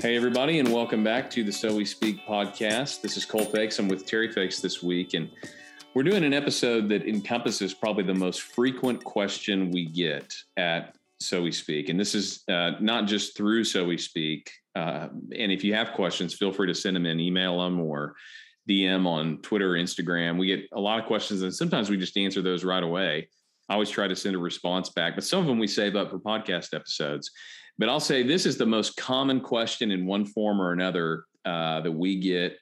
Hey, everybody, and welcome back to the So We Speak podcast. This is Cole Feix. I'm with Terry Feix this week, and we're doing an episode that encompasses probably the most frequent question we get at So We Speak. And this is uh, not just through So We Speak. Uh, and if you have questions, feel free to send them in, email them, or DM on Twitter or Instagram. We get a lot of questions, and sometimes we just answer those right away. I always try to send a response back, but some of them we save up for podcast episodes. But I'll say this is the most common question in one form or another uh, that we get,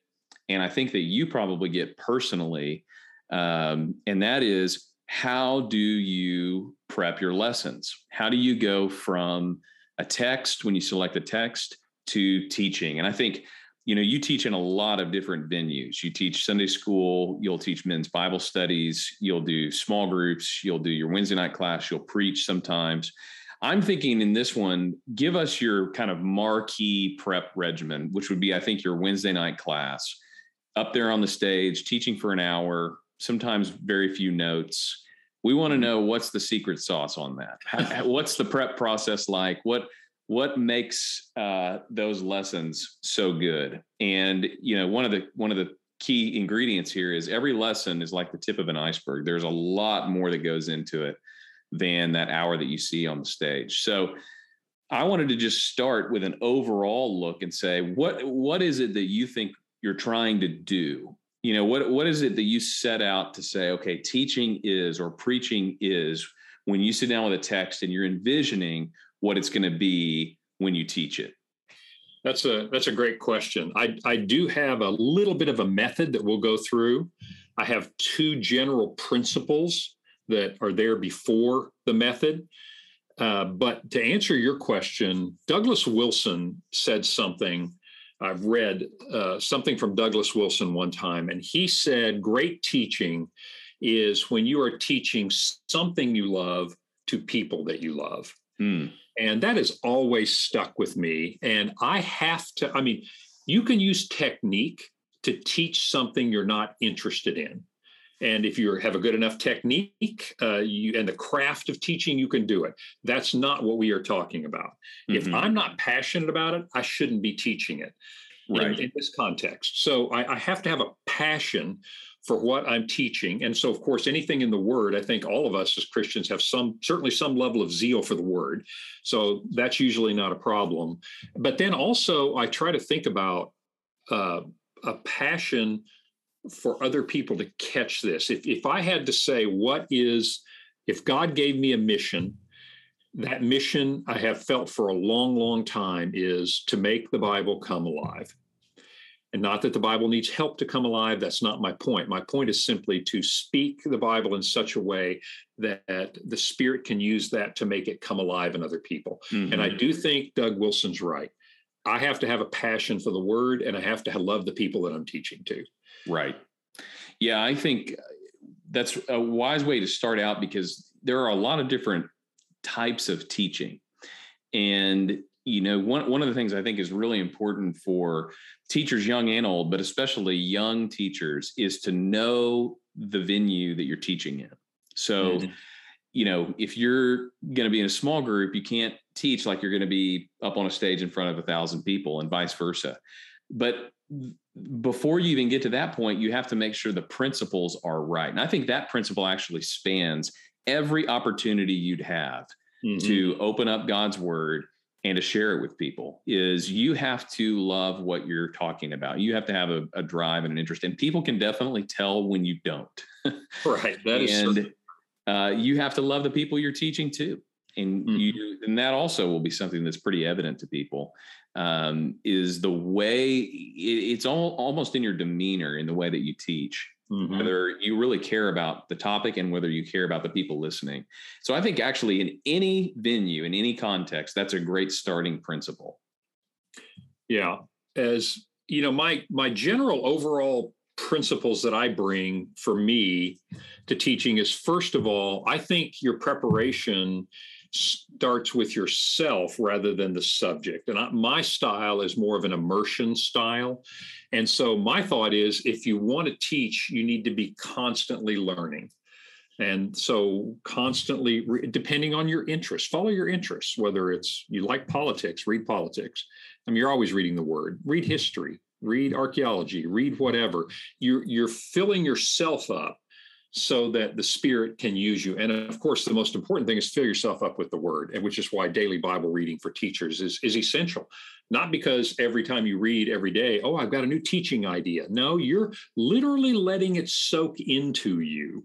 and I think that you probably get personally, um, and that is how do you prep your lessons? How do you go from a text when you select a text to teaching? And I think you know you teach in a lot of different venues you teach sunday school you'll teach men's bible studies you'll do small groups you'll do your wednesday night class you'll preach sometimes i'm thinking in this one give us your kind of marquee prep regimen which would be i think your wednesday night class up there on the stage teaching for an hour sometimes very few notes. We want to know what's the secret sauce on that? What's the prep process like? What what makes uh, those lessons so good? And you know one of the one of the key ingredients here is every lesson is like the tip of an iceberg. There's a lot more that goes into it than that hour that you see on the stage so i wanted to just start with an overall look and say what what is it that you think you're trying to do you know what what is it that you set out to say okay teaching is or preaching is when you sit down with a text and you're envisioning what it's going to be when you teach it? That's a that's a great question. I I do have a little bit of a method that we'll go through. I have two general principles that are there before the method. Uh, but to answer your question, Douglas Wilson said something. I've read uh, something from Douglas Wilson one time, and he said, Great teaching is when you are teaching something you love to people that you love. Hmm. And that has always stuck with me. And I have to, I mean, you can use technique to teach something you're not interested in. And if you have a good enough technique uh, you, and the craft of teaching, you can do it. That's not what we are talking about. Mm-hmm. If I'm not passionate about it, I shouldn't be teaching it right. in, in this context. So I, I have to have a passion for what I'm teaching. And so, of course, anything in the word, I think all of us as Christians have some, certainly some level of zeal for the word. So that's usually not a problem. But then also, I try to think about uh, a passion for other people to catch this. If, if I had to say, what is, if God gave me a mission, that mission I have felt for a long, long time is to make the Bible come alive. And not that the Bible needs help to come alive. That's not my point. My point is simply to speak the Bible in such a way that the Spirit can use that to make it come alive in other people. Mm-hmm. And I do think Doug Wilson's right. I have to have a passion for the word and I have to love the people that I'm teaching to. Right. Yeah, I think that's a wise way to start out because there are a lot of different types of teaching. And you know one one of the things i think is really important for teachers young and old but especially young teachers is to know the venue that you're teaching in so mm-hmm. you know if you're going to be in a small group you can't teach like you're going to be up on a stage in front of a thousand people and vice versa but before you even get to that point you have to make sure the principles are right and i think that principle actually spans every opportunity you'd have mm-hmm. to open up god's word and to share it with people is you have to love what you're talking about. You have to have a, a drive and an interest, and people can definitely tell when you don't. right. That is and uh, you have to love the people you're teaching too, and mm-hmm. you and that also will be something that's pretty evident to people. Um, is the way it, it's all almost in your demeanor in the way that you teach mm-hmm. whether you really care about the topic and whether you care about the people listening. So I think actually in any venue, in any context, that's a great starting principle. Yeah. As you know, my my general overall principles that I bring for me to teaching is first of all, I think your preparation starts with yourself rather than the subject. And I, my style is more of an immersion style. And so my thought is if you want to teach, you need to be constantly learning. And so, constantly, depending on your interests, follow your interests, whether it's you like politics, read politics. I mean, you're always reading the word, read history, read archaeology, read whatever. You're, you're filling yourself up so that the spirit can use you. And of course the most important thing is fill yourself up with the word and which is why daily bible reading for teachers is, is essential. Not because every time you read every day oh i've got a new teaching idea. No you're literally letting it soak into you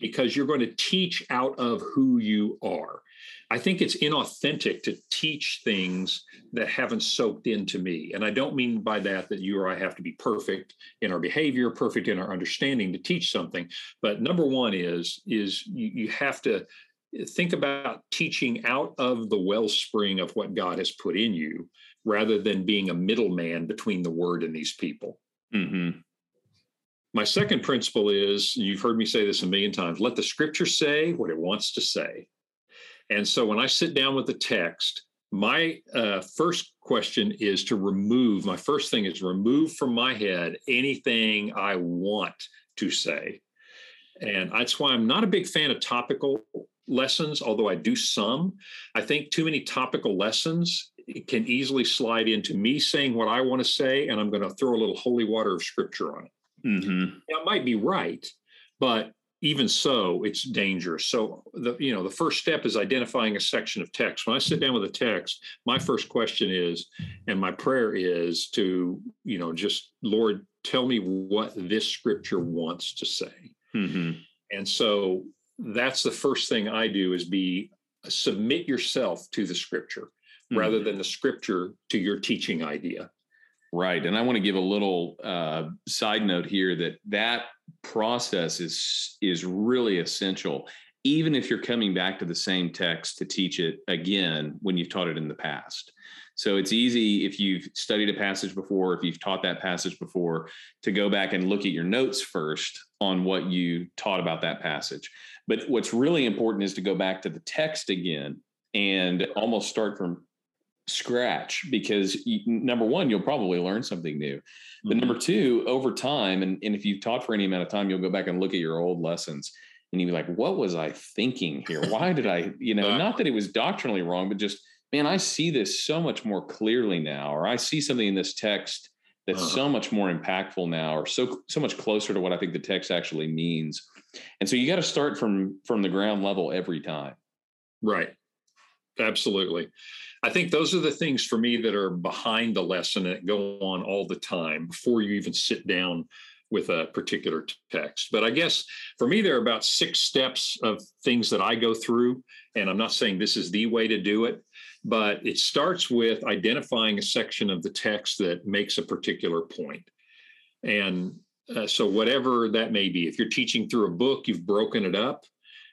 because you're going to teach out of who you are I think it's inauthentic to teach things that haven't soaked into me. And I don't mean by that that you or I have to be perfect in our behavior, perfect in our understanding to teach something. But number one is, is you, you have to think about teaching out of the wellspring of what God has put in you rather than being a middleman between the word and these people. Mm-hmm. My second principle is, you've heard me say this a million times let the scripture say what it wants to say. And so when I sit down with the text, my uh, first question is to remove, my first thing is remove from my head anything I want to say. And that's why I'm not a big fan of topical lessons, although I do some. I think too many topical lessons can easily slide into me saying what I want to say, and I'm going to throw a little holy water of scripture on it. Mm-hmm. Now, it might be right, but even so it's dangerous so the you know the first step is identifying a section of text when i sit down with a text my first question is and my prayer is to you know just lord tell me what this scripture wants to say mm-hmm. and so that's the first thing i do is be submit yourself to the scripture mm-hmm. rather than the scripture to your teaching idea Right. And I want to give a little uh, side note here that that process is is really essential even if you're coming back to the same text to teach it again when you've taught it in the past. So it's easy if you've studied a passage before, if you've taught that passage before, to go back and look at your notes first on what you taught about that passage. But what's really important is to go back to the text again and almost start from scratch because you, number one, you'll probably learn something new. But mm-hmm. number two, over time, and, and if you've taught for any amount of time, you'll go back and look at your old lessons and you'll be like, what was I thinking here? Why did I, you know, not that it was doctrinally wrong, but just, man, I see this so much more clearly now, or I see something in this text that's uh-huh. so much more impactful now, or so so much closer to what I think the text actually means. And so you got to start from from the ground level every time. Right. Absolutely. I think those are the things for me that are behind the lesson that go on all the time before you even sit down with a particular text. But I guess for me, there are about six steps of things that I go through. And I'm not saying this is the way to do it, but it starts with identifying a section of the text that makes a particular point. And uh, so, whatever that may be, if you're teaching through a book, you've broken it up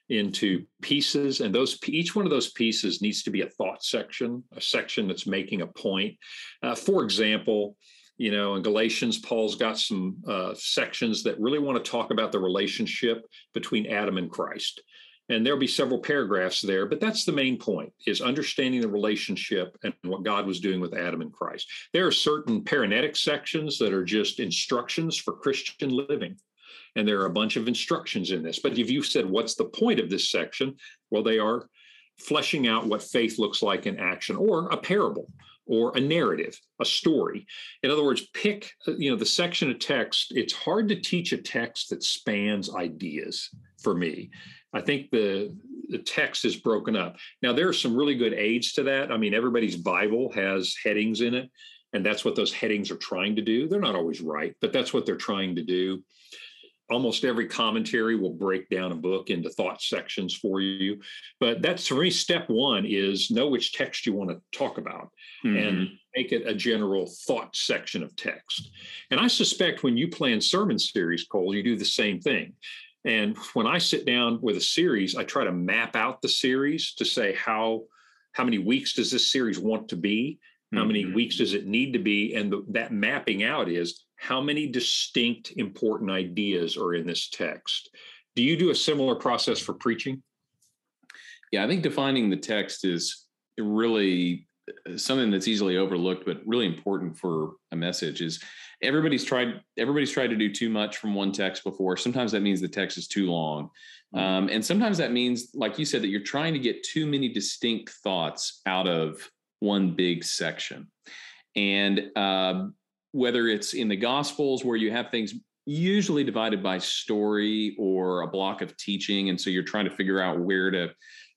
into pieces and those each one of those pieces needs to be a thought section a section that's making a point. Uh, for example you know in galatians paul's got some uh, sections that really want to talk about the relationship between adam and christ. And there'll be several paragraphs there but that's the main point is understanding the relationship and what god was doing with adam and christ. There are certain parenetic sections that are just instructions for christian living and there are a bunch of instructions in this. But if you said, what's the point of this section? Well, they are fleshing out what faith looks like in action or a parable or a narrative, a story. In other words, pick, uh, you know, the section of text. It's hard to teach a text that spans ideas for me. I think the the text is broken up. Now there are some really good aids to that. I mean, everybody's Bible has headings in it, and that's what those headings are trying to do. They're not always right, but that's what they're trying to do almost every commentary will break down a book into thought sections for you. But that's for me, step one is know which text you want to talk about mm-hmm. and make it a general thought section of text. And I suspect when you plan sermon series, Cole, you do the same thing. And when I sit down with a series, I try to map out the series to say how how many weeks does this series want to be? How many mm-hmm. weeks does it need to be? And the, that mapping out is how many distinct important ideas are in this text? Do you do a similar process for preaching? Yeah, I think defining the text is really something that's easily overlooked but really important for a message is everybody's tried everybody's tried to do too much from one text before sometimes that means the text is too long mm-hmm. um, and sometimes that means like you said that you're trying to get too many distinct thoughts out of one big section and uh, whether it's in the gospels where you have things usually divided by story or a block of teaching and so you're trying to figure out where to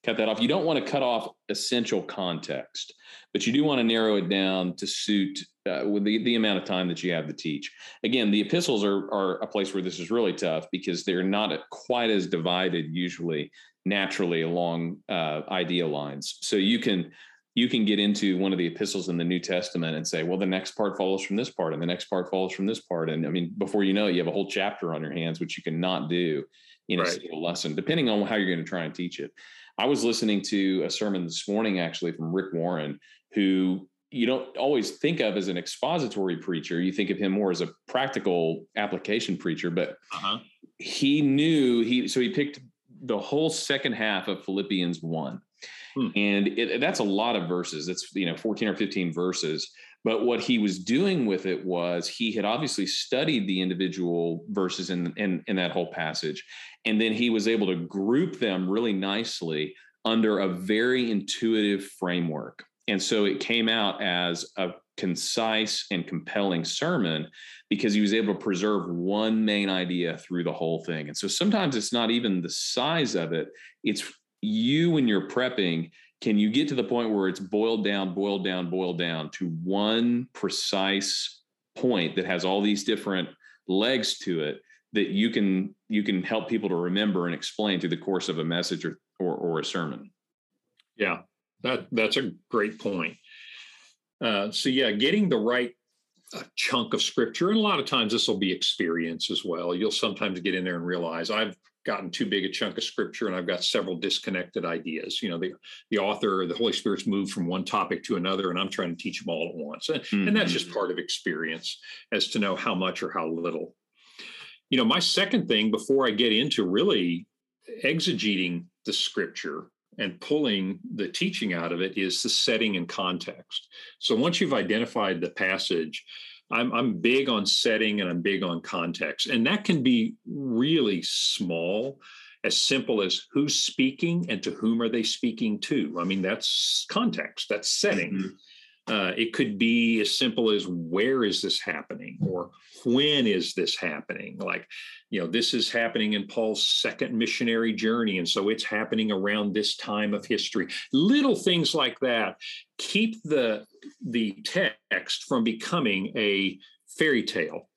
cut that off. You don't want to cut off essential context, but you do want to narrow it down to suit uh, with the, the amount of time that you have to teach. Again, the epistles are, are a place where this is really tough because they're not quite as divided usually naturally along uh, idea lines. So you can you can get into one of the epistles in the New Testament and say, well, the next part follows from this part, and the next part follows from this part. And I mean, before you know it, you have a whole chapter on your hands, which you cannot do in right. a single lesson, depending on how you're going to try and teach it. I was listening to a sermon this morning actually from Rick Warren, who you don't always think of as an expository preacher. You think of him more as a practical application preacher, but uh-huh. he knew he so he picked the whole second half of Philippians 1. Hmm. And it, that's a lot of verses. It's you know 14 or 15 verses. But what he was doing with it was he had obviously studied the individual verses in, in, in that whole passage. And then he was able to group them really nicely under a very intuitive framework. And so it came out as a concise and compelling sermon because he was able to preserve one main idea through the whole thing. And so sometimes it's not even the size of it, it's you when you're prepping can you get to the point where it's boiled down, boiled down, boiled down to one precise point that has all these different legs to it that you can you can help people to remember and explain through the course of a message or or, or a sermon. Yeah, that that's a great point. Uh, so yeah, getting the right uh, chunk of scripture, and a lot of times this will be experience as well. You'll sometimes get in there and realize I've gotten too big a chunk of scripture and I've got several disconnected ideas. You know, the the author, the Holy Spirit's moved from one topic to another, and I'm trying to teach them all at once. And, mm-hmm. and that's just mm-hmm. part of experience as to know how much or how little. You know, my second thing before I get into really exegeting the scripture and pulling the teaching out of it is the setting and context. So once you've identified the passage, I'm, I'm big on setting and I'm big on context. And that can be really small, as simple as who's speaking and to whom are they speaking to. I mean, that's context, that's setting. Mm-hmm. Uh, it could be as simple as where is this happening or when is this happening? Like, you know, this is happening in Paul's second missionary journey. And so it's happening around this time of history. Little things like that keep the the text from becoming a fairy tale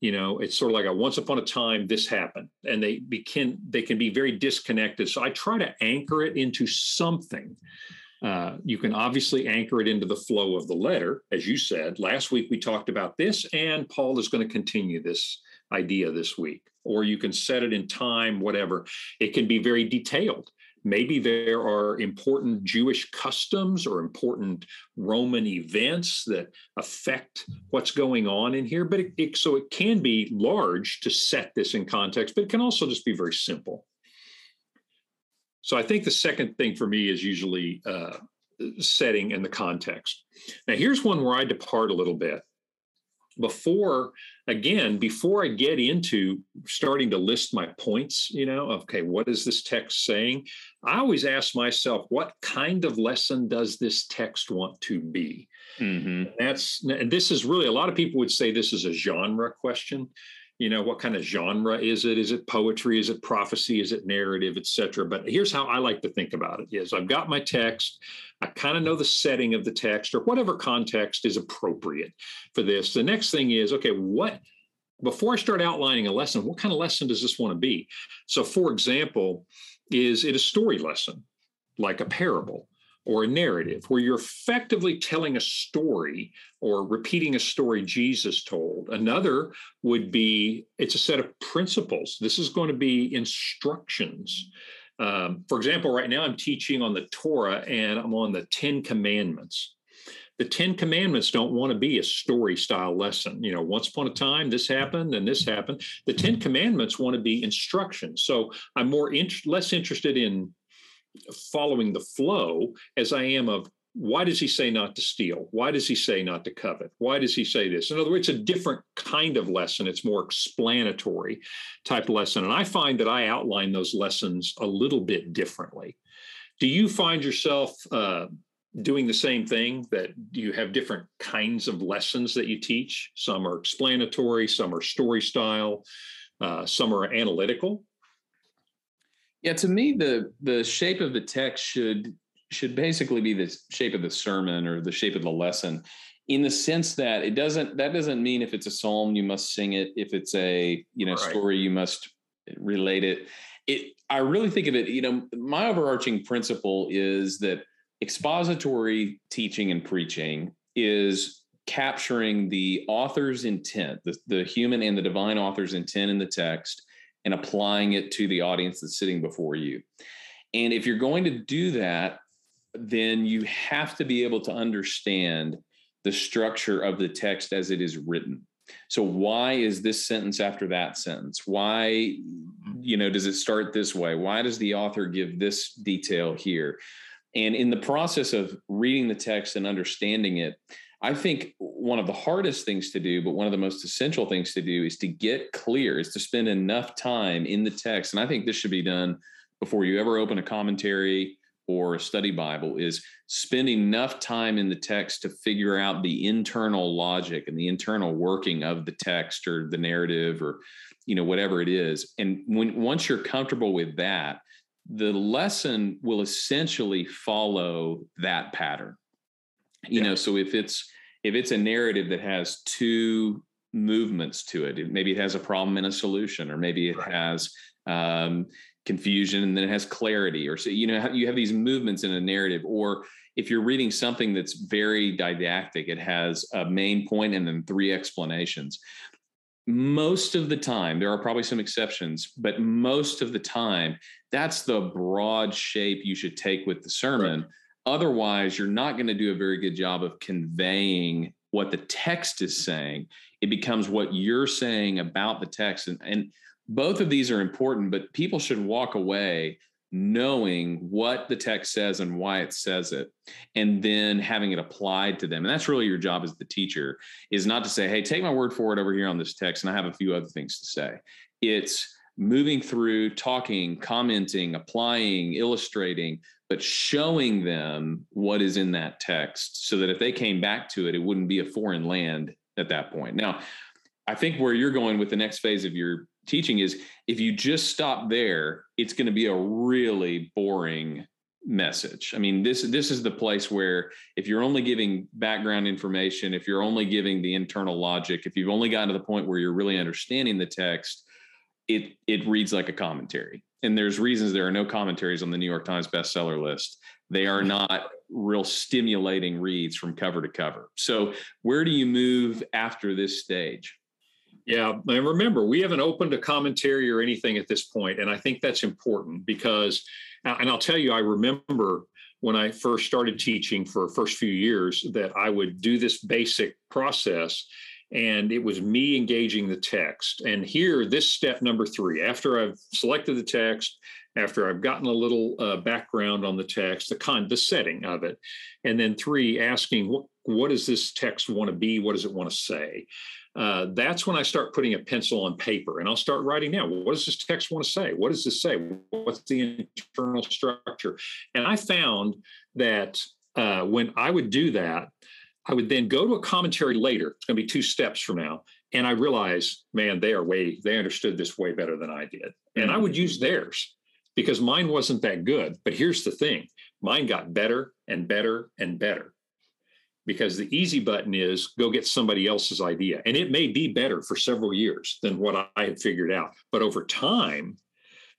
you know it's sort of like a once upon a time this happened and they begin they can be very disconnected so i try to anchor it into something uh, you can obviously anchor it into the flow of the letter as you said last week we talked about this and paul is going to continue this idea this week or you can set it in time whatever it can be very detailed Maybe there are important Jewish customs or important Roman events that affect what's going on in here. But it, it, so it can be large to set this in context, but it can also just be very simple. So I think the second thing for me is usually uh, setting and the context. Now, here's one where I depart a little bit before again before i get into starting to list my points you know okay what is this text saying i always ask myself what kind of lesson does this text want to be mm-hmm. that's and this is really a lot of people would say this is a genre question you know what kind of genre is it? Is it poetry? Is it prophecy? Is it narrative etc but here's how i like to think about it is i've got my text i kind of know the setting of the text or whatever context is appropriate for this. The next thing is okay what before i start outlining a lesson what kind of lesson does this want to be? So for example is it a story lesson like a parable or a narrative where you're effectively telling a story or repeating a story Jesus told. Another would be it's a set of principles. This is going to be instructions. Um, for example, right now I'm teaching on the Torah and I'm on the Ten Commandments. The Ten Commandments don't want to be a story style lesson. You know, once upon a time, this happened and this happened. The Ten Commandments want to be instructions. So I'm more in, less interested in following the flow as I am of why does he say not to steal? Why does he say not to covet? Why does he say this? In other words, it's a different kind of lesson. It's more explanatory type lesson. And I find that I outline those lessons a little bit differently. Do you find yourself uh, doing the same thing that you have different kinds of lessons that you teach? Some are explanatory, some are story style, uh, some are analytical. Yeah, to me, the the shape of the text should should basically be the shape of the sermon or the shape of the lesson in the sense that it doesn't that doesn't mean if it's a psalm you must sing it if it's a you know right. story you must relate it it i really think of it you know my overarching principle is that expository teaching and preaching is capturing the author's intent the, the human and the divine author's intent in the text and applying it to the audience that's sitting before you and if you're going to do that then you have to be able to understand the structure of the text as it is written. So why is this sentence after that sentence? Why you know does it start this way? Why does the author give this detail here? And in the process of reading the text and understanding it, I think one of the hardest things to do, but one of the most essential things to do is to get clear, is to spend enough time in the text. And I think this should be done before you ever open a commentary or a study Bible is spend enough time in the text to figure out the internal logic and the internal working of the text or the narrative or you know whatever it is. And when once you're comfortable with that, the lesson will essentially follow that pattern. You yeah. know, so if it's if it's a narrative that has two movements to it, maybe it has a problem and a solution, or maybe it right. has um, confusion and then it has clarity or so you know you have these movements in a narrative or if you're reading something that's very didactic it has a main point and then three explanations most of the time there are probably some exceptions but most of the time that's the broad shape you should take with the sermon right. Otherwise you're not going to do a very good job of conveying what the text is saying. It becomes what you're saying about the text and, and both of these are important, but people should walk away knowing what the text says and why it says it and then having it applied to them. And that's really your job as the teacher is not to say hey take my word for it over here on this text and i have a few other things to say. It's moving through talking commenting applying illustrating but showing them what is in that text so that if they came back to it it wouldn't be a foreign land at that point now i think where you're going with the next phase of your teaching is if you just stop there, it's going to be a really boring message. I mean, this this is the place where if you're only giving background information, if you're only giving the internal logic, if you've only gotten to the point where you're really understanding the text, it it reads like a commentary. And there's reasons there are no commentaries on the New York Times bestseller list. They are not real stimulating reads from cover to cover. So, where do you move after this stage? Yeah, and remember, we haven't opened a commentary or anything at this point, and I think that's important because, and I'll tell you, I remember when I first started teaching for first few years that I would do this basic process, and it was me engaging the text. And here, this step number three, after I've selected the text, after I've gotten a little uh, background on the text, the con, the setting of it, and then three, asking what what does this text want to be? What does it want to say? uh, that's when I start putting a pencil on paper and I'll start writing down what does this text want to say? What does this say? What's the internal structure? And I found that uh, when I would do that, I would then go to a commentary later. It's going to be two steps from now. And I realized, man, they are way, they understood this way better than I did. And I would mm-hmm. use theirs because mine wasn't that good. But here's the thing mine got better and better and better because the easy button is go get somebody else's idea. And it may be better for several years than what I had figured out. But over time,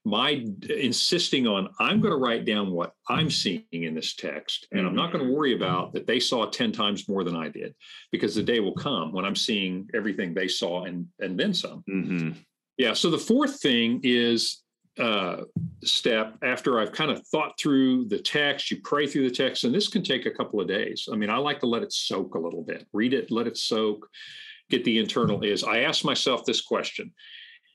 my insisting on I'm going to write down what I'm seeing in this text, and I'm not going to worry about that they saw 10 times more than I did, because the day will come when I'm seeing everything they saw and and then some. Mm-hmm. Yeah. So the fourth thing is uh, step after I've kind of thought through the text, you pray through the text, and this can take a couple of days. I mean, I like to let it soak a little bit, read it, let it soak, get the internal mm-hmm. is. I ask myself this question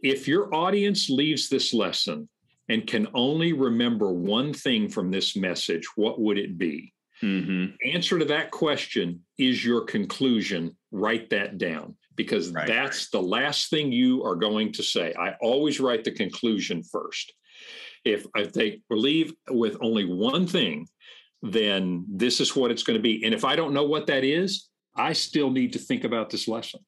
If your audience leaves this lesson and can only remember one thing from this message, what would it be? Mm-hmm. Answer to that question is your conclusion. Write that down because right. that's the last thing you are going to say. I always write the conclusion first. If, if they leave with only one thing, then this is what it's going to be. And if I don't know what that is, I still need to think about this lesson.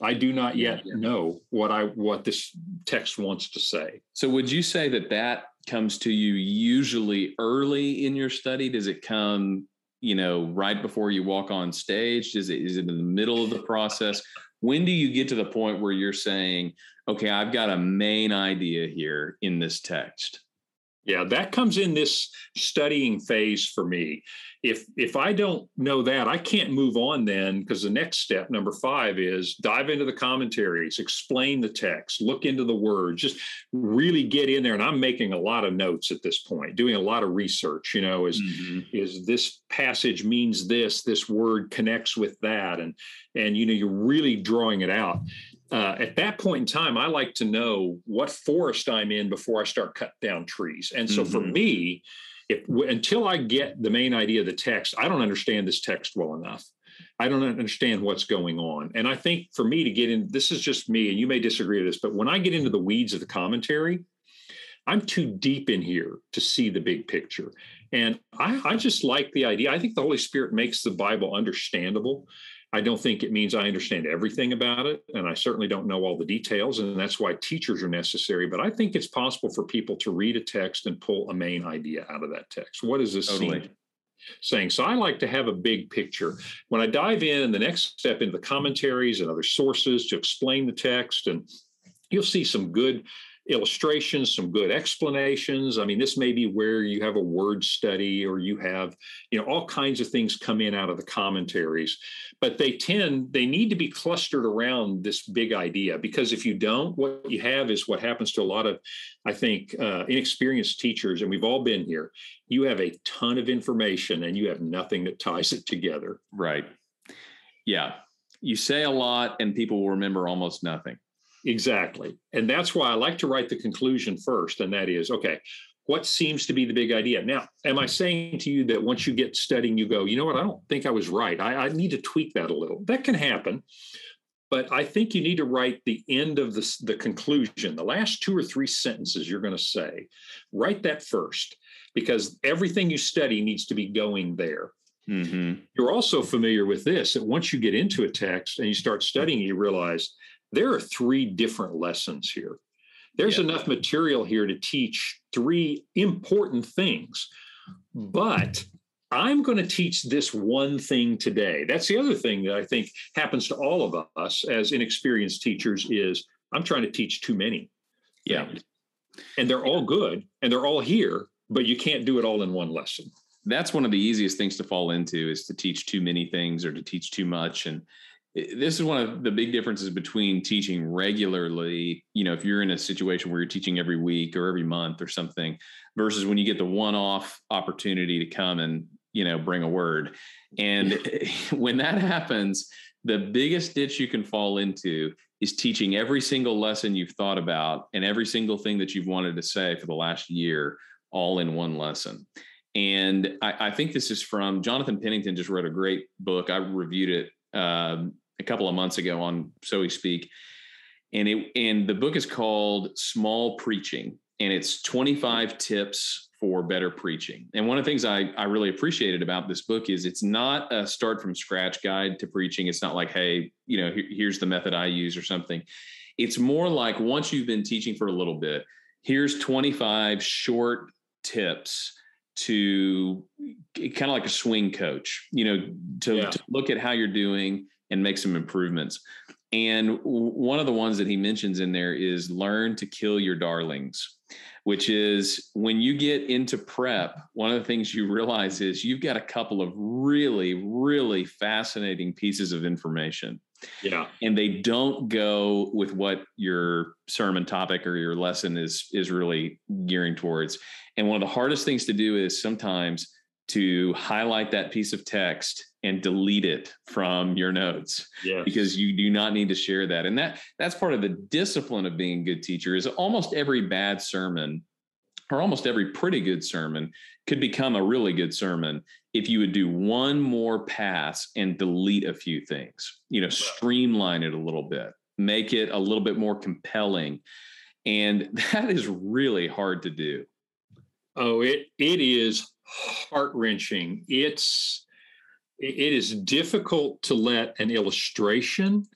I do not yet know what I what this text wants to say. So would you say that that comes to you usually early in your study? Does it come, you know, right before you walk on stage? Is it is it in the middle of the process? When do you get to the point where you're saying, okay, I've got a main idea here in this text? Yeah, that comes in this studying phase for me. If if I don't know that, I can't move on then because the next step, number five, is dive into the commentaries, explain the text, look into the words, just really get in there. And I'm making a lot of notes at this point, doing a lot of research. You know, is mm-hmm. is this passage means this, this word connects with that, and and you know, you're really drawing it out uh, at that point in time, I like to know what forest I'm in before I start cut down trees. And so mm-hmm. for me, if until I get the main idea of the text, I don't understand this text well enough. I don't understand what's going on. And I think for me to get in, this is just me, and you may disagree with this, but when I get into the weeds of the commentary, I'm too deep in here to see the big picture. And I, I just like the idea. I think the Holy Spirit makes the Bible understandable. I don't think it means I understand everything about it, and I certainly don't know all the details, and that's why teachers are necessary. But I think it's possible for people to read a text and pull a main idea out of that text. What is this totally. saying? So I like to have a big picture. When I dive in, and the next step into the commentaries and other sources to explain the text, and you'll see some good illustrations, some good explanations. I mean, this may be where you have a word study or you have, you know, all kinds of things come in out of the commentaries, but they tend, they need to be clustered around this big idea because if you don't, what you have is what happens to a lot of, I think, uh, inexperienced teachers, and we've all been here. You have a ton of information and you have nothing that ties it together. Right. Yeah. You say a lot and people will remember almost nothing. Exactly. And that's why I like to write the conclusion first. And that is okay, what seems to be the big idea? Now, am I saying to you that once you get studying, you go, you know what, I don't think I was right. I, I need to tweak that a little. That can happen. But I think you need to write the end of the, the conclusion, the last two or three sentences you're going to say. Write that first, because everything you study needs to be going there. Mm-hmm. You're also familiar with this that once you get into a text and you start studying, you realize there are three different lessons here. There's yeah. enough material here to teach three important things, but I'm going to teach this one thing today. That's the other thing that I think happens to all of us as inexperienced teachers is I'm trying to teach too many. Yeah. Things. And they're all good and they're all here, but you can't do it all in one lesson. That's one of the easiest things to fall into is to teach too many things or to teach too much and this is one of the big differences between teaching regularly you know if you're in a situation where you're teaching every week or every month or something versus when you get the one-off opportunity to come and you know bring a word. And when that happens the biggest ditch you can fall into is teaching every single lesson you've thought about and every single thing that you've wanted to say for the last year all in one lesson. And I, I think this is from jonathan pennington just wrote a great book. I reviewed it um, a couple of months ago on So We Speak, and it and the book is called Small Preaching, and it's 25 tips for better preaching. And one of the things I, I really appreciated about this book is it's not a start from scratch guide to preaching. It's not like, hey, you know, here, here's the method I use or something. It's more like once you've been teaching for a little bit, here's 25 short tips to kind of like a swing coach, you know, to, yeah. to look at how you're doing and make some improvements. And one of the ones that he mentions in there is learn to kill your darlings, which is when you get into prep, one of the things you realize is you've got a couple of really, really fascinating pieces of information. Yeah. And they don't go with what your sermon topic or your lesson is is really gearing towards. And one of the hardest things to do is sometimes to highlight that piece of text and delete it from your notes yes. because you do not need to share that and that that's part of the discipline of being a good teacher is almost every bad sermon or almost every pretty good sermon could become a really good sermon if you would do one more pass and delete a few things, you know, streamline it a little bit, make it a little bit more compelling. And that is really hard to do. Oh, it it is heart wrenching. It's it is difficult to let an illustration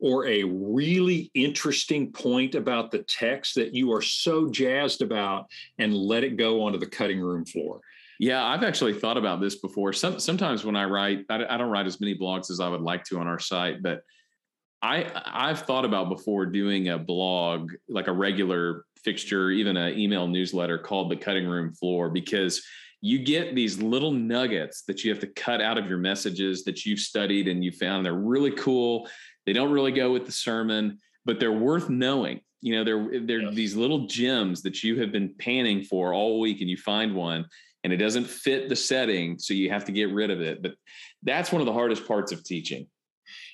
or a really interesting point about the text that you are so jazzed about and let it go onto the cutting room floor. Yeah, I've actually thought about this before. Some, sometimes when I write, I, I don't write as many blogs as I would like to on our site, but I I've thought about before doing a blog, like a regular fixture, even an email newsletter called the cutting room floor, because you get these little nuggets that you have to cut out of your messages that you've studied and you found they're really cool. They don't really go with the sermon, but they're worth knowing. You know, they're they're yes. these little gems that you have been panning for all week, and you find one, and it doesn't fit the setting, so you have to get rid of it. But that's one of the hardest parts of teaching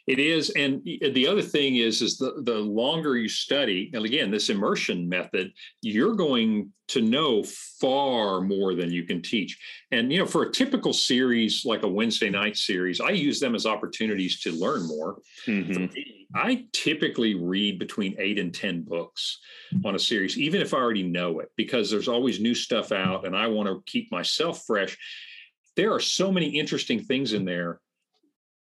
it is, and the other thing is, is the the longer you study, and again, this immersion method, you're going to know far more than you can teach. And you know, for a typical series like a Wednesday night series, I use them as opportunities to learn more. Mm-hmm. I typically read between eight and ten books on a series, even if I already know it, because there's always new stuff out, and I want to keep myself fresh. There are so many interesting things in there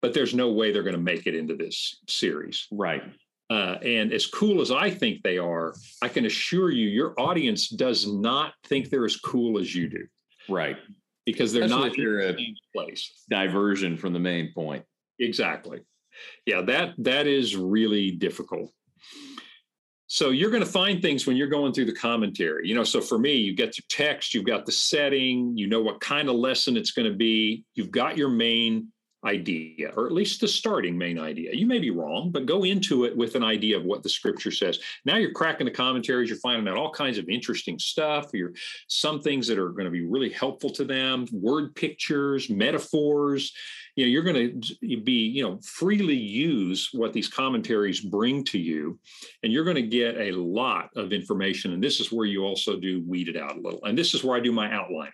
but there's no way they're going to make it into this series. Right. Uh, and as cool as I think they are, I can assure you, your audience does not think they're as cool as you do. Right. Because they're Especially not in the same place. Diversion from the main point. Exactly. Yeah, that that is really difficult. So you're going to find things when you're going through the commentary. You know, so for me, you get the text, you've got the setting, you know what kind of lesson it's going to be, you've got your main idea, or at least the starting main idea. You may be wrong, but go into it with an idea of what the scripture says. Now you're cracking the commentaries, you're finding out all kinds of interesting stuff. You're some things that are going to be really helpful to them, word pictures, metaphors. You know, you're going to be, you know, freely use what these commentaries bring to you, and you're going to get a lot of information. And this is where you also do weed it out a little. And this is where I do my outlining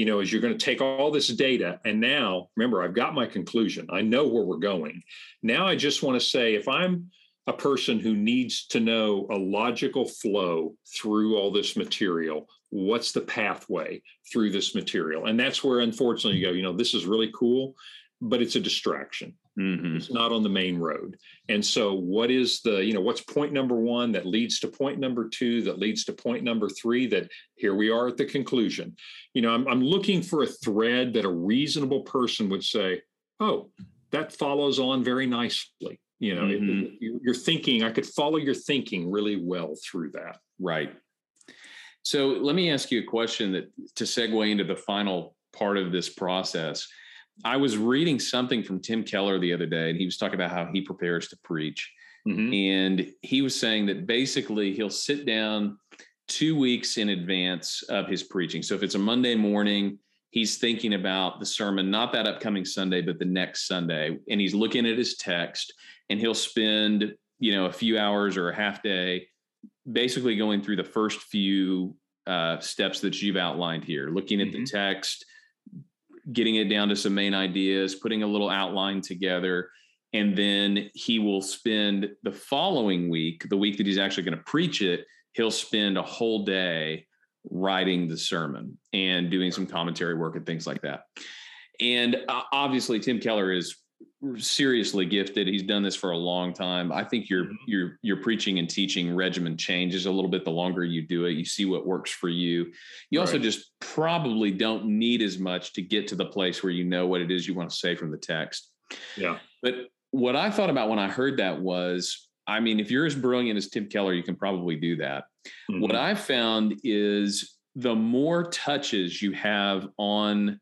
you know, is you're going to take all this data and now remember, I've got my conclusion. I know where we're going. Now I just want to say if I'm a person who needs to know a logical flow through all this material, what's the pathway through this material? And that's where unfortunately you go, you know, this is really cool, but it's a distraction. Mm-hmm. It's not on the main road. And so, what is the, you know, what's point number one that leads to point number two, that leads to point number three, that here we are at the conclusion? You know, I'm, I'm looking for a thread that a reasonable person would say, oh, that follows on very nicely. You know, mm-hmm. it, you're thinking, I could follow your thinking really well through that. Right. So, let me ask you a question that to segue into the final part of this process I was reading something from Tim Keller the other day, and he was talking about how he prepares to preach. Mm-hmm. And he was saying that basically he'll sit down two weeks in advance of his preaching. So if it's a Monday morning, he's thinking about the sermon, not that upcoming Sunday, but the next Sunday. And he's looking at his text, and he'll spend, you know, a few hours or a half day basically going through the first few uh, steps that you've outlined here, looking at mm-hmm. the text getting it down to some main ideas, putting a little outline together. And then he will spend the following week, the week that he's actually going to preach it, he'll spend a whole day writing the sermon and doing some commentary work and things like that. And uh, obviously, Tim Keller is seriously gifted. He's done this for a long time. I think your mm-hmm. your your preaching and teaching regimen changes a little bit the longer you do it. You see what works for you. You right. also just probably don't need as much to get to the place where you know what it is you want to say from the text. Yeah. But what I thought about when I heard that was I mean, if you're as brilliant as Tim Keller, you can probably do that. Mm-hmm. What I found is the more touches you have on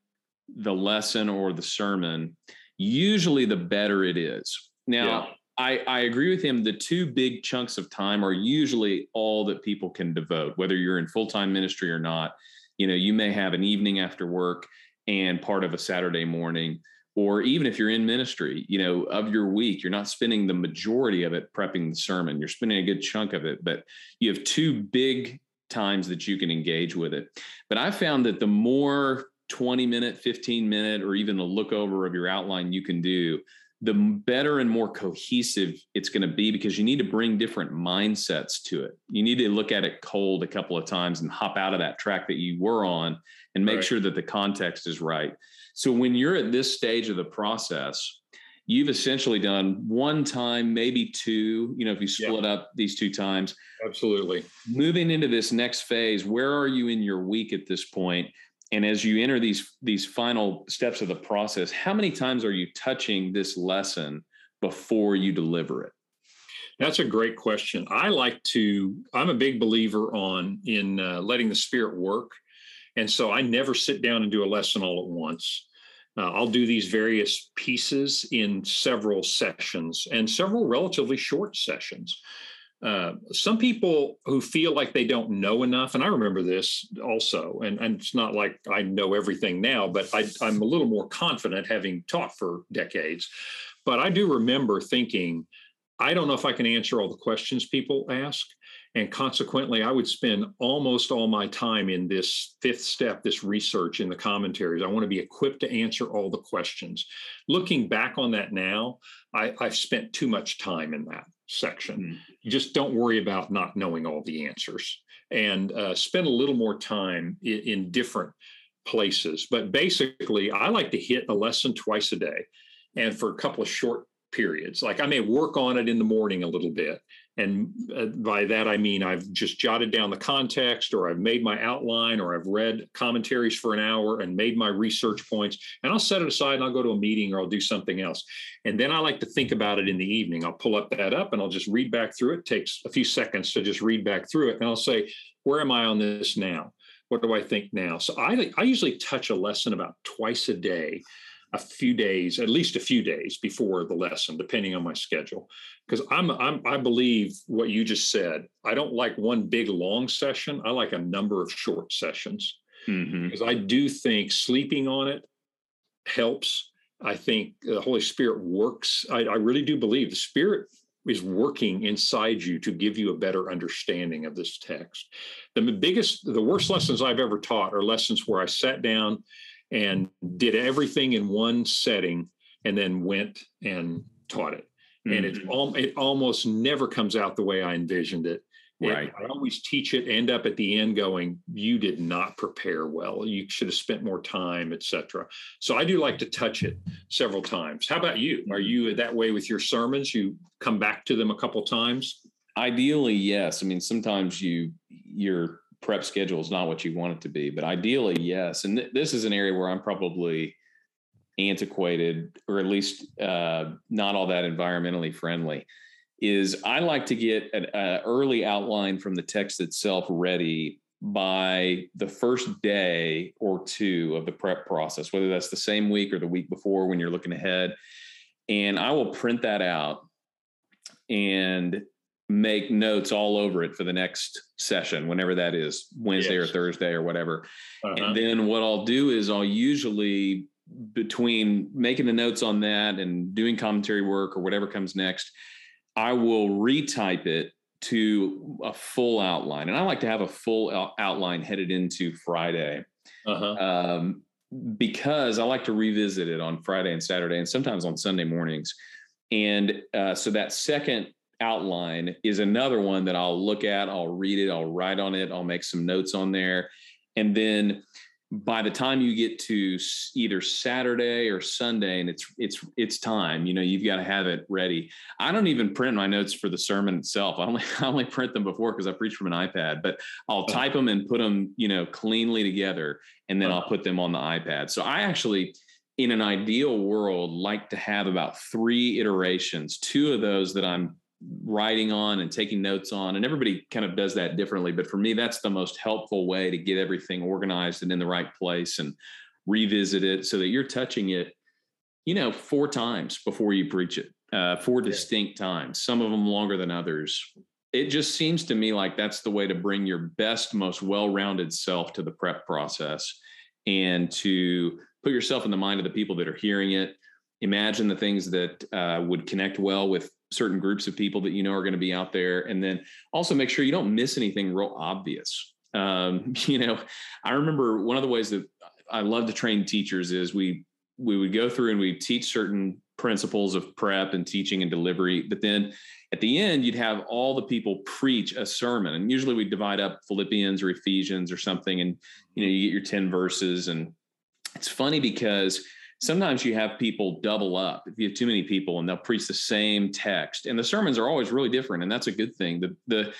the lesson or the sermon, usually the better it is. Now, yeah. I, I agree with him. The two big chunks of time are usually all that people can devote, whether you're in full time ministry or not. You know, you may have an evening after work and part of a Saturday morning, or even if you're in ministry, you know, of your week, you're not spending the majority of it prepping the sermon. You're spending a good chunk of it, but you have two big times that you can engage with it. But I found that the more 20 minute, 15 minute, or even a look over of your outline you can do, the better and more cohesive it's going to be because you need to bring different mindsets to it. You need to look at it cold a couple of times and hop out of that track that you were on and make right. sure that the context is right. So when you're at this stage of the process, you've essentially done one time, maybe two, you know, if you split yeah. up these two times. Absolutely. Moving into this next phase, where are you in your week at this point? And as you enter these these final steps of the process, how many times are you touching this lesson before you deliver it? That's a great question. I like to. I'm a big believer on in uh, letting the spirit work, and so I never sit down and do a lesson all at once. Uh, I'll do these various pieces in several sessions and several relatively short sessions. Uh, some people who feel like they don't know enough, and I remember this also, and, and it's not like I know everything now, but I, I'm a little more confident having taught for decades. But I do remember thinking, I don't know if I can answer all the questions people ask. And consequently, I would spend almost all my time in this fifth step, this research in the commentaries. I want to be equipped to answer all the questions. Looking back on that now, I, have spent too much time in that section. Mm-hmm. Just don't worry about not knowing all the answers and uh, spend a little more time in, in different places. But basically, I like to hit a lesson twice a day and for a couple of short periods. Like I may work on it in the morning a little bit. And uh, by that, I mean I've just jotted down the context, or I've made my outline, or I've read commentaries for an hour and made my research points. And I'll set it aside and I'll go to a meeting or I'll do something else. And then I like to think about it in the evening. I'll pull up that up and I'll just read back through it. it takes a few seconds to just read back through it. And I'll say, where am I on this now? What do I think now? So I, I usually touch a lesson about twice a day a few days, at least a few days before the lesson, depending on my schedule. Because I'm, I'm, I believe what you just said. I don't like one big long session. I like a number of short sessions mm-hmm. because I do think sleeping on it helps. I think the Holy Spirit works. I, I really do believe the Spirit is working inside you to give you a better understanding of this text. The biggest, the worst lessons I've ever taught are lessons where I sat down and did everything in one setting and then went and taught it. Mm-hmm. And it, mm-hmm. al- it almost never comes out the way I envisioned it. Right. I always teach it, end up at the end going, you did not prepare well. You should have spent more time, etc. So I do like to touch it several times. How about you? Are you that way with your sermons? You come back to them a couple times? Ideally, yes. I mean, sometimes you you're prep schedule is not what you want it to be. But ideally, yes. And th- this is an area where I'm probably antiquated or at least uh, not all that environmentally friendly is I like to get an uh, early outline from the text itself ready by the first day or two of the prep process, whether that's the same week or the week before when you're looking ahead. And I will print that out and make notes all over it for the next session, whenever that is, Wednesday yes. or Thursday or whatever. Uh-huh. And then what I'll do is I'll usually between making the notes on that and doing commentary work or whatever comes next, I will retype it to a full outline. And I like to have a full outline headed into Friday. Uh-huh. Um, because I like to revisit it on Friday and Saturday and sometimes on Sunday mornings. And uh, so that second outline is another one that I'll look at, I'll read it, I'll write on it, I'll make some notes on there. And then by the time you get to either Saturday or Sunday and it's it's it's time, you know, you've got to have it ready. I don't even print my notes for the sermon itself. I only I only print them before because I preach from an iPad, but I'll uh-huh. type them and put them, you know, cleanly together and then I'll uh-huh. put them on the iPad. So I actually in an ideal world like to have about 3 iterations, two of those that I'm writing on and taking notes on and everybody kind of does that differently but for me that's the most helpful way to get everything organized and in the right place and revisit it so that you're touching it you know four times before you preach it uh, four distinct times some of them longer than others. It just seems to me like that's the way to bring your best most well-rounded self to the prep process and to put yourself in the mind of the people that are hearing it. Imagine the things that uh, would connect well with certain groups of people that you know are going to be out there and then also make sure you don't miss anything real obvious. Um, you know, I remember one of the ways that I love to train teachers is we we would go through and we teach certain principles of prep and teaching and delivery, but then at the end you'd have all the people preach a sermon, and usually we divide up Philippians or Ephesians or something, and you know you get your ten verses, and it's funny because sometimes you have people double up. If you have too many people and they'll preach the same text and the sermons are always really different and that's a good thing. The the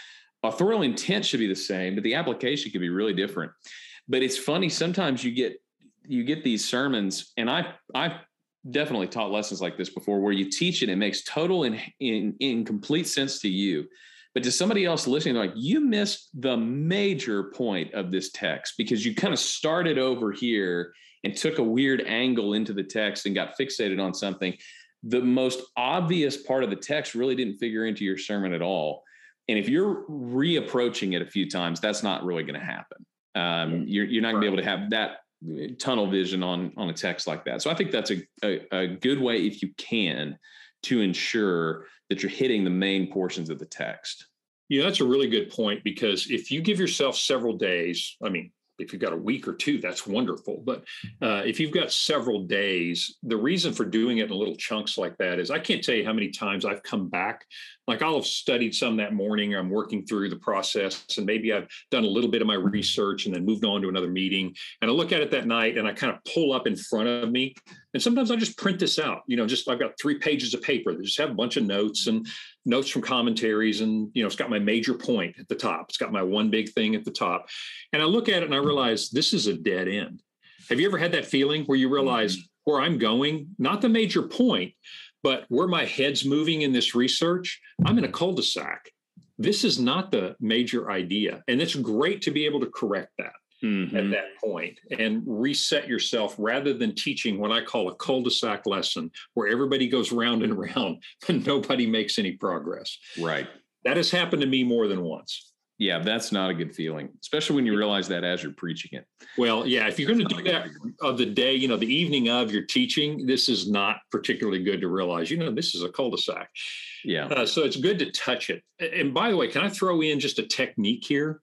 authorial intent should be the same but the application could be really different. But it's funny sometimes you get you get these sermons and i i've definitely taught lessons like this before where you teach it it makes total in in, in complete sense to you. But to somebody else listening they're like you missed the major point of this text because you kind of started over here and took a weird angle into the text and got fixated on something the most obvious part of the text really didn't figure into your sermon at all. And if you're reapproaching it a few times that's not really going to happen. Um, you're, you're not going to be able to have that uh, tunnel vision on on a text like that. So i think that's a, a, a good way if you can to ensure that you're hitting the main portions of the text. Yeah that's a really good point because if you give yourself several days i mean if you've got a week or two, that's wonderful. But uh, if you've got several days, the reason for doing it in little chunks like that is I can't tell you how many times I've come back. Like I'll have studied some that morning. I'm working through the process, and maybe I've done a little bit of my research and then moved on to another meeting. And I look at it that night and I kind of pull up in front of me. And sometimes I just print this out. You know, just I've got three pages of paper. That just have a bunch of notes and notes from commentaries and you know it's got my major point at the top. It's got my one big thing at the top. And i look at it and i realize this is a dead end. Have you ever had that feeling where you realize mm-hmm. where i'm going? Not the major point but where my head's moving in this research i'm in a cul-de-sac. This is not the major idea. And it's great to be able to correct that mm-hmm. at that point and reset yourself rather than teaching what I call a cul-de-sac lesson where everybody goes round and round and nobody makes any progress. Right. That has happened to me more than once. Yeah, that's not a good feeling, especially when you realize that as you're preaching it. Well, yeah, if you're going to do that of the day, you know, the evening of your teaching, this is not particularly good to realize, you know, this is a cul-de-sac. Yeah. Uh, so it's good to touch it. And by the way, can I throw in just a technique here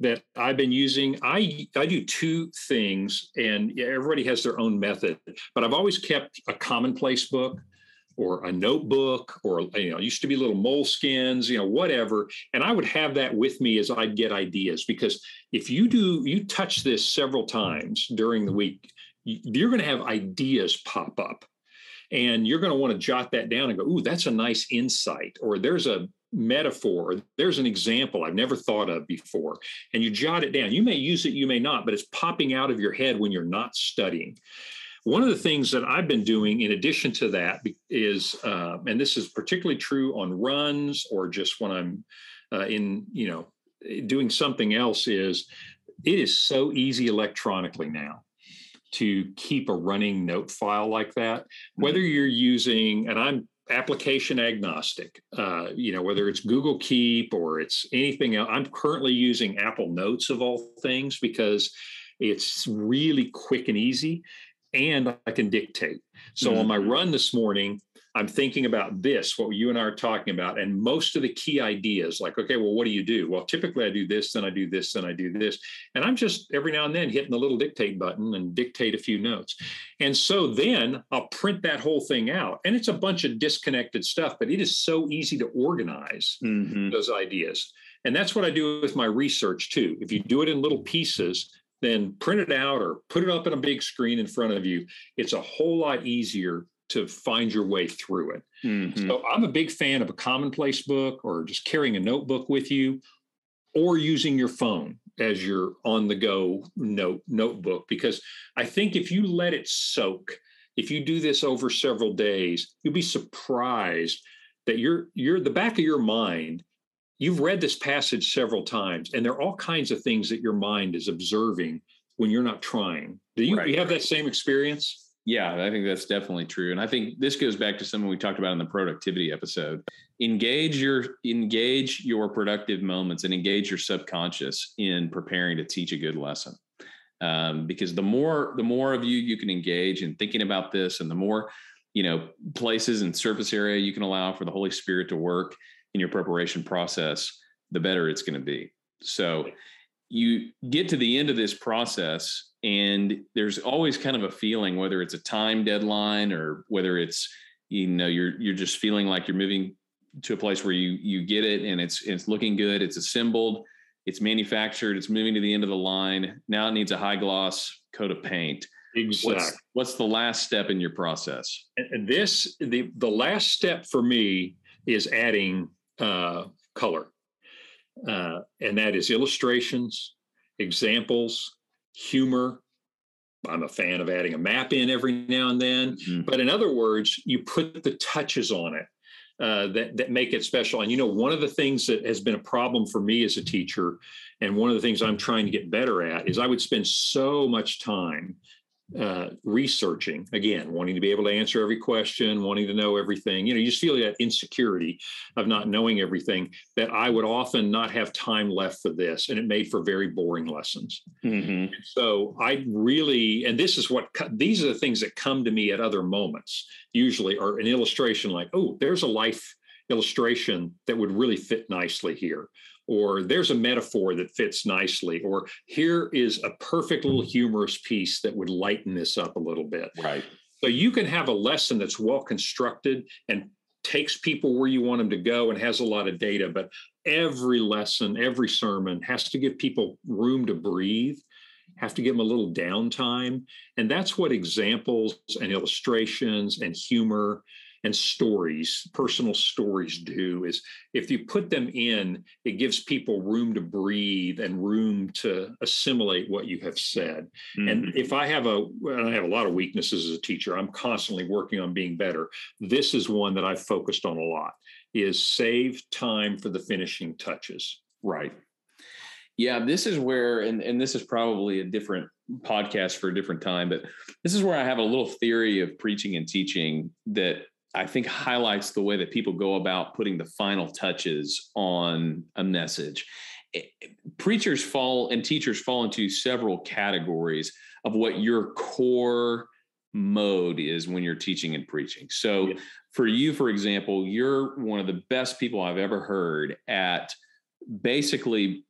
that I've been using? I I do two things, and everybody has their own method, but I've always kept a commonplace book or a notebook or you know used to be little moleskins you know whatever. And i would have that with me as i'd get ideas because if you do you touch this several times during the week you're going to have ideas pop up. And you're going to want to jot that down and go ooh that's a nice insight or there's a metaphor there's an example I've never thought of before. And you jot it down. You may use it you may not but it's popping out of your head when you're not studying one of the things that I've been doing in addition to that is, uh, and this is particularly true on runs or just when I'm uh, in, you know, doing something else, is it is so easy electronically now to keep a running note file like that. Whether mm-hmm. you're using, and I'm application agnostic, uh, you know, whether it's Google Keep or it's anything else. I'm currently using Apple Notes of all things because it's really quick and easy and I can dictate. So mm-hmm. on my mm-hmm. run this morning, I'm thinking about this, what you and I are talking about, and most of the key ideas, like, okay, well, what do you do? Well, typically I do this, then I do this, then I do this. And I'm just every now and then hitting the little dictate button and dictate a few notes. And so then I'll print that whole thing out. And it's a bunch of disconnected stuff, but it is so easy to organize mm-hmm. those ideas. And that's what I do with my research too. If you do it in little pieces, then print it out or put it up on a big screen in front of you. It's a whole lot easier to find your way through it. Mm-hmm. So I'm a big fan of a commonplace book or just carrying a notebook with you or using your phone as your on the go note notebook because I think if you let it soak, if you do this over several days, you'll be surprised that you're you're the back of your mind you've read this passage several times and there are all kinds of things that your mind is observing when you're not trying. Do you, right. you have that same experience? Yeah i think that's definitely true and i think this goes back to something we talked about in the productivity episode. Engage your engage your productive moments and engage your subconscious in preparing to teach a good lesson. Um, because the more the more of you you can engage in thinking about this and the more you know places and surface area you can allow for the holy spirit to work in your preparation process, the better it's going to be. So you get to the end of this process and there's always kind of a feeling whether it's a time deadline or whether it's you know you're you're just feeling like you're moving to a place where you you get it and it's it's looking good it's assembled it's manufactured it's moving to the end of the line. Now it needs a high gloss coat of paint. Exactly what's, what's the last step in your process? and this the the last step for me is adding uh, color uh, and that is illustrations examples humor I'm a fan of adding a map in every now and then. Mm-hmm. But in other words, you put the touches on it uh, that that make it special. And you know, one of the things that has been a problem for me as a teacher, and one of the things I'm trying to get better at, is I would spend so much time uh, researching again, wanting to be able to answer every question, wanting to know everything. You know, you just feel that insecurity of not knowing everything. That I would often not have time left for this, and it made for very boring lessons. Mm-hmm. So I really, and this is what these are the things that come to me at other moments. Usually, are an illustration like, oh, there's a life illustration that would really fit nicely here or there's a metaphor that fits nicely, or here is a perfect little mm-hmm. humorous piece that would lighten this up a little bit. Right. So you can have a lesson that's well constructed and takes people where you want them to go and has a lot of data, but every lesson, every sermon has to give people room to breathe, have to give them a little downtime. And that's what examples and illustrations and humor and stories, personal stories do is if you put them in, it gives people room to breathe and room to assimilate what you have said. Mm-hmm. And if I have a, I have a lot of weaknesses as a teacher, I'm constantly working on being better. This is one that I've focused on a lot is save time for the finishing touches. Right. Yeah, this is where, and, and this is probably a different podcast for a different time, but this is where I have a little theory of preaching and teaching that I think highlights the way that people go about putting the final touches on a message. Preachers fall and teachers fall into several categories of what your core mode is when you're teaching and preaching. So, yeah. for you, for example, you're one of the best people I've ever heard at basically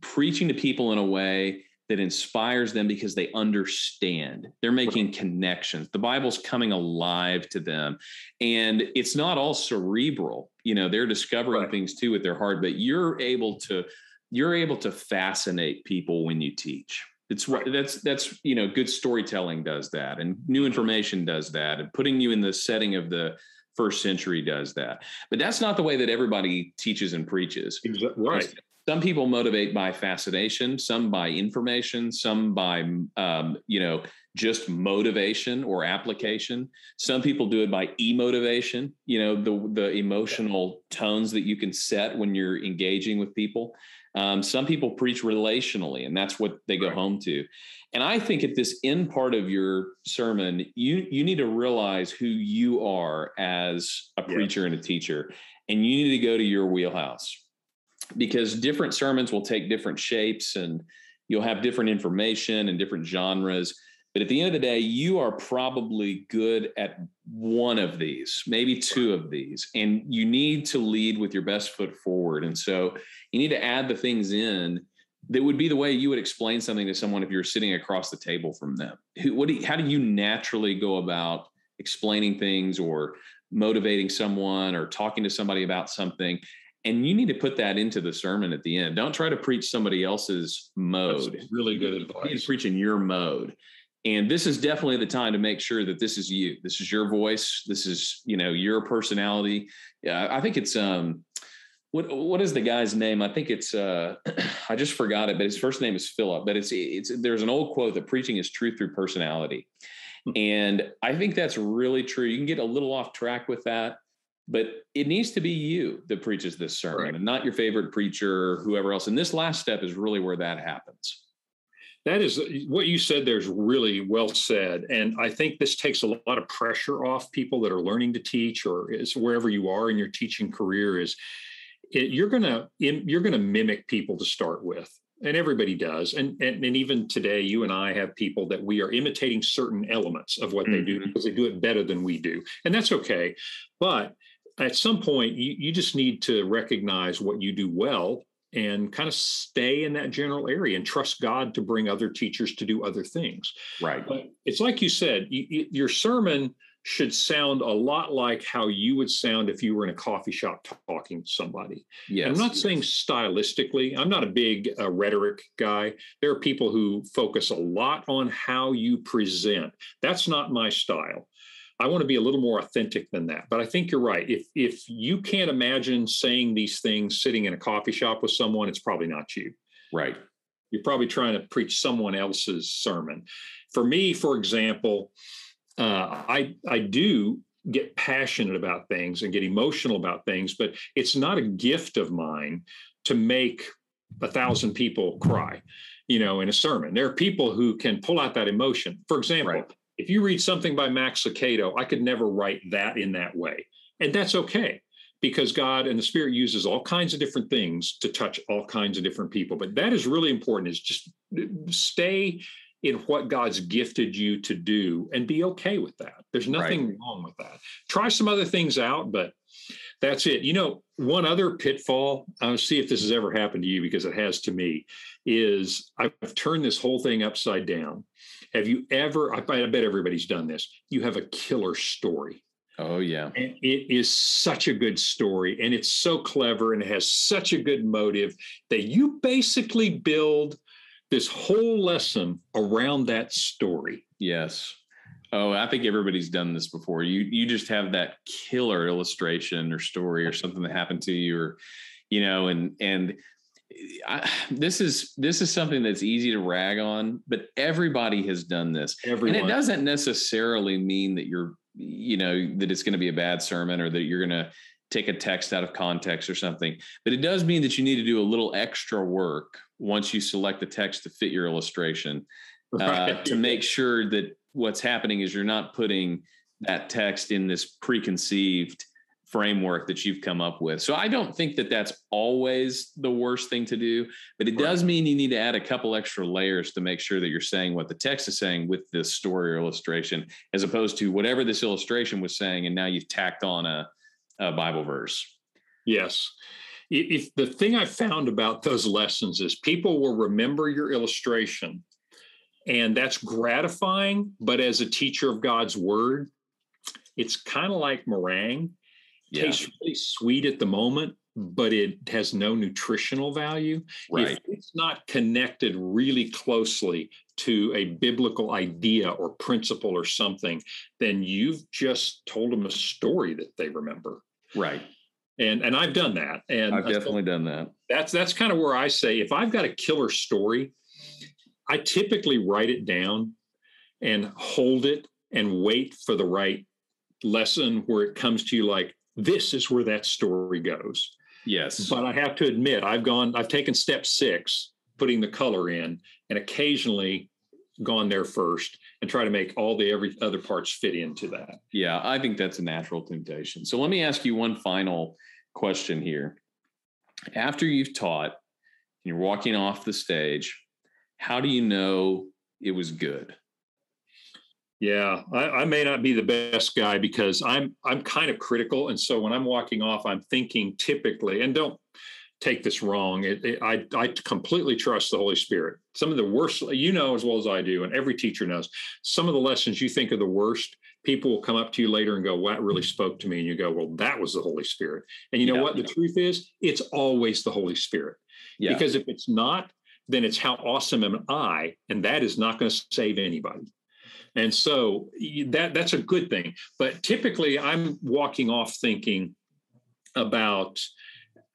preaching to people in a way that inspires them because they understand. They're making connections. The Bible's coming alive to them. And it's not all cerebral. You know, they're discovering right. things too with their heart, but you're able to you're able to fascinate people when you teach. It's right. that's that's you know good storytelling does that and new information does that and putting you in the setting of the first century does that. But that's not the way that everybody teaches and preaches. Right some people motivate by fascination some by information some by um, you know just motivation or application some people do it by emotivation you know the the emotional tones that you can set when you're engaging with people um, some people preach relationally and that's what they go right. home to and i think at this end part of your sermon you you need to realize who you are as a preacher yeah. and a teacher and you need to go to your wheelhouse because different sermons will take different shapes and you'll have different information and different genres. But at the end of the day, you are probably good at one of these, maybe two of these, and you need to lead with your best foot forward. And so you need to add the things in that would be the way you would explain something to someone if you're sitting across the table from them. Who, what do you, how do you naturally go about explaining things or motivating someone or talking to somebody about something? And you need to put that into the sermon at the end. Don't try to preach somebody else's mode. That's really good advice. Preach in your mode. And this is definitely the time to make sure that this is you. This is your voice. This is, you know, your personality. Yeah, I think it's um what what is the guy's name? I think it's uh I just forgot it, but his first name is Philip. But it's it's there's an old quote that preaching is truth through personality. Hmm. And I think that's really true. You can get a little off track with that but it needs to be you that preaches this sermon right. and not your favorite preacher or whoever else. And this last step is really where that happens. That is what you said there is really well said. And I think this takes a lot of pressure off people that are learning to teach or is wherever you are in your teaching career is it, you're going to you're going to mimic people to start with and everybody does and, and, and even today you and i have people that we are imitating certain elements of what mm-hmm. they do mm-hmm. because they do it better than we do and that's okay but at some point you, you just need to recognize what you do well and kind of stay in that general area and trust God to bring other teachers to do other things. Right. But it's like you said, you, you, your sermon should sound a lot like how you would sound if you were in a coffee shop talking to somebody. Yes. I'm not saying stylistically. I'm not a big uh, rhetoric guy. There are people who focus a lot on how you present. That's not my style. I want to be a little more authentic than that. But I think you're right. If if you can't imagine saying these things sitting in a coffee shop with someone, it's probably not you. Right. You're probably trying to preach someone else's sermon. For me, for example, uh, I I do get passionate about things and get emotional about things, but it's not a gift of mine to make a thousand people cry, you know, in a sermon. There are people who can pull out that emotion. For example, right. If you read something by Max Lucado, I could never write that in that way, and that's okay because God and the Spirit uses all kinds of different things to touch all kinds of different people. But that is really important. Is just uh, stay in what God's gifted you to do and be okay with that. There's nothing right. wrong with that. Try some other things out, but that's it. You know, one other pitfall, I'll see if this has ever happened to you because it has to me, is I've turned this whole thing upside down. Have you ever, I bet everybody's done this, you have a killer story. Oh, yeah. And it is such a good story and it's so clever and it has such a good motive that you basically build this whole lesson around that story. Yes. Oh, I think everybody's done this before. You you just have that killer illustration or story or something that happened to you, or you know, and and I, this is this is something that's easy to rag on, but everybody has done this, Everyone. and it doesn't necessarily mean that you're you know that it's going to be a bad sermon or that you're going to take a text out of context or something. But it does mean that you need to do a little extra work once you select the text to fit your illustration uh, right. uh, to make sure that what's happening is you're not putting that text in this preconceived framework that you've come up with. So I don't think that that's always the worst thing to do, but it right. does mean you need to add a couple extra layers to make sure that you're saying what the text is saying with this story or illustration, as opposed to whatever this illustration was saying, and now you've tacked on a uh, Bible verse. Yes. If the thing I found about those lessons is people will remember your illustration, and that's gratifying. But as a teacher of God's word, it's kind of like meringue. Yeah. Tastes really sweet at the moment, but it has no nutritional value. Right. If it's not connected really closely to a biblical idea or principle or something, then you've just told them a story that they remember. Right. And and I've done that. And I've definitely done that. That's that's kind of where I say if I've got a killer story, I typically write it down and hold it and wait for the right lesson where it comes to you like this is where that story goes. Yes. But I have to admit I've gone I've taken step 6 putting the color in and occasionally gone there first and try to make all the every other parts fit into that. Yeah, I think that's a natural temptation. So let me ask you one final question here. After you've taught and you're walking off the stage, how do you know it was good? Yeah, I, I, may not be the best guy because I'm I'm kind of critical, and so when I'm walking off, I'm thinking typically, and don't take this wrong. It, it, I, I completely trust the Holy Spirit. Some of the worst, you know as well as I do, and every teacher knows, some of the lessons you think are the worst, people will come up to you later and go, well, that really spoke to me. And you go, well, that was the Holy Spirit. And you know yeah, what? The truth is, it's always the Holy Spirit. Yeah. Because if it's not, then it's how awesome am I? And that is not going to save anybody. And so that that's a good thing. But typically I'm walking off thinking about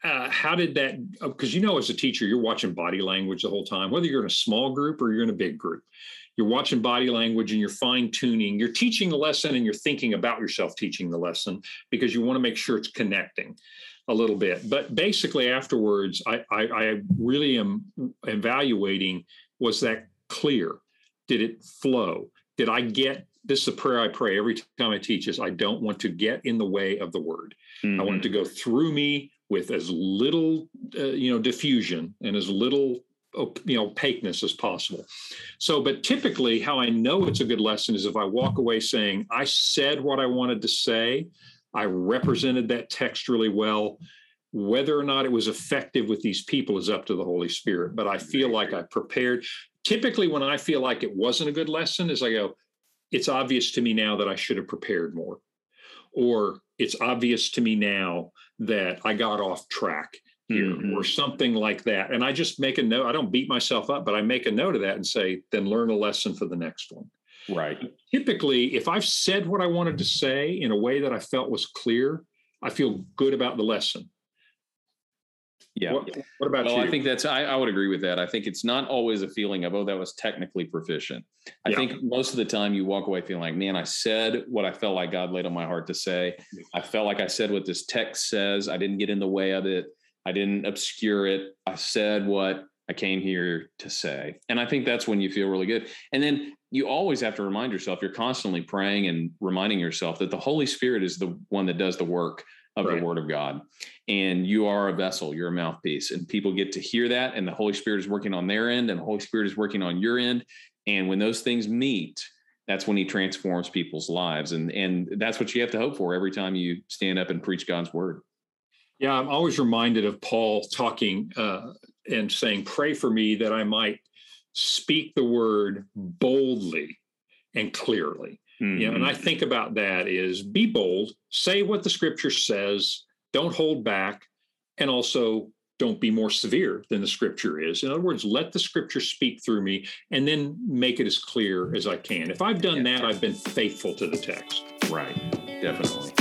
uh, how did that because uh, you know as a teacher you're watching body language the whole time whether you're in a small group or you're in a big group. You're watching body language and you're fine tuning you're teaching the lesson and you're thinking about yourself teaching the lesson because you want to make sure it's connecting a little bit. But basically afterwards i i, I really am evaluating was that clear? Did it flow did i get this is a prayer I pray every time I teach is I don't want to get in the way of the word. Mm-hmm. I want it to go through me with as little uh, you know diffusion and as little you know opaqueness as possible so but typically how i know it's a good lesson is if i walk away saying i said what i wanted to say i represented that text really well Whether or not it was effective with these people is up to the Holy Spirit. But I feel like I prepared. Typically, when I feel like it wasn't a good lesson, is I go, it's obvious to me now that I should have prepared more. Or it's obvious to me now that I got off track here mm-hmm. or something like that. And I just make a note. I don't beat myself up, but I make a note of that and say, then learn a lesson for the next one. Right. Typically, if I've said what I wanted to say in a way that I felt was clear, I feel good about the lesson. Yeah. What, what about oh, well, you? I think that's I, I, would agree with that. I think it's not always a feeling of oh that was technically proficient. I yeah. think most of the time you walk away feeling like man I said what I felt like God laid on my heart to say. I felt like I said what this text says. I didn't get in the way of it. I didn't obscure it. I said what I came here to say. And I think that's when you feel really good. And then you always have to remind yourself you're constantly praying and reminding yourself that the Holy Spirit is the one that does the work of right. the word of God. And you are a vessel, you're a mouthpiece. And people get to hear that. And the Holy Spirit is working on their end, and the Holy Spirit is working on your end. And when those things meet, that's when he transforms people's lives. And, and that's what you have to hope for every time you stand up and preach God's word. Yeah, I'm always reminded of Paul talking uh, and saying, Pray for me that I might speak the word boldly and clearly. Mm-hmm. You know, and I mm-hmm. think about that is be bold, say what the scripture says, don't hold back, and also don't be more severe than the scripture is. In other words, let the scripture speak through me and then make it as clear as I can. If I've done yeah. that, I've been faithful to the text. Right, definitely.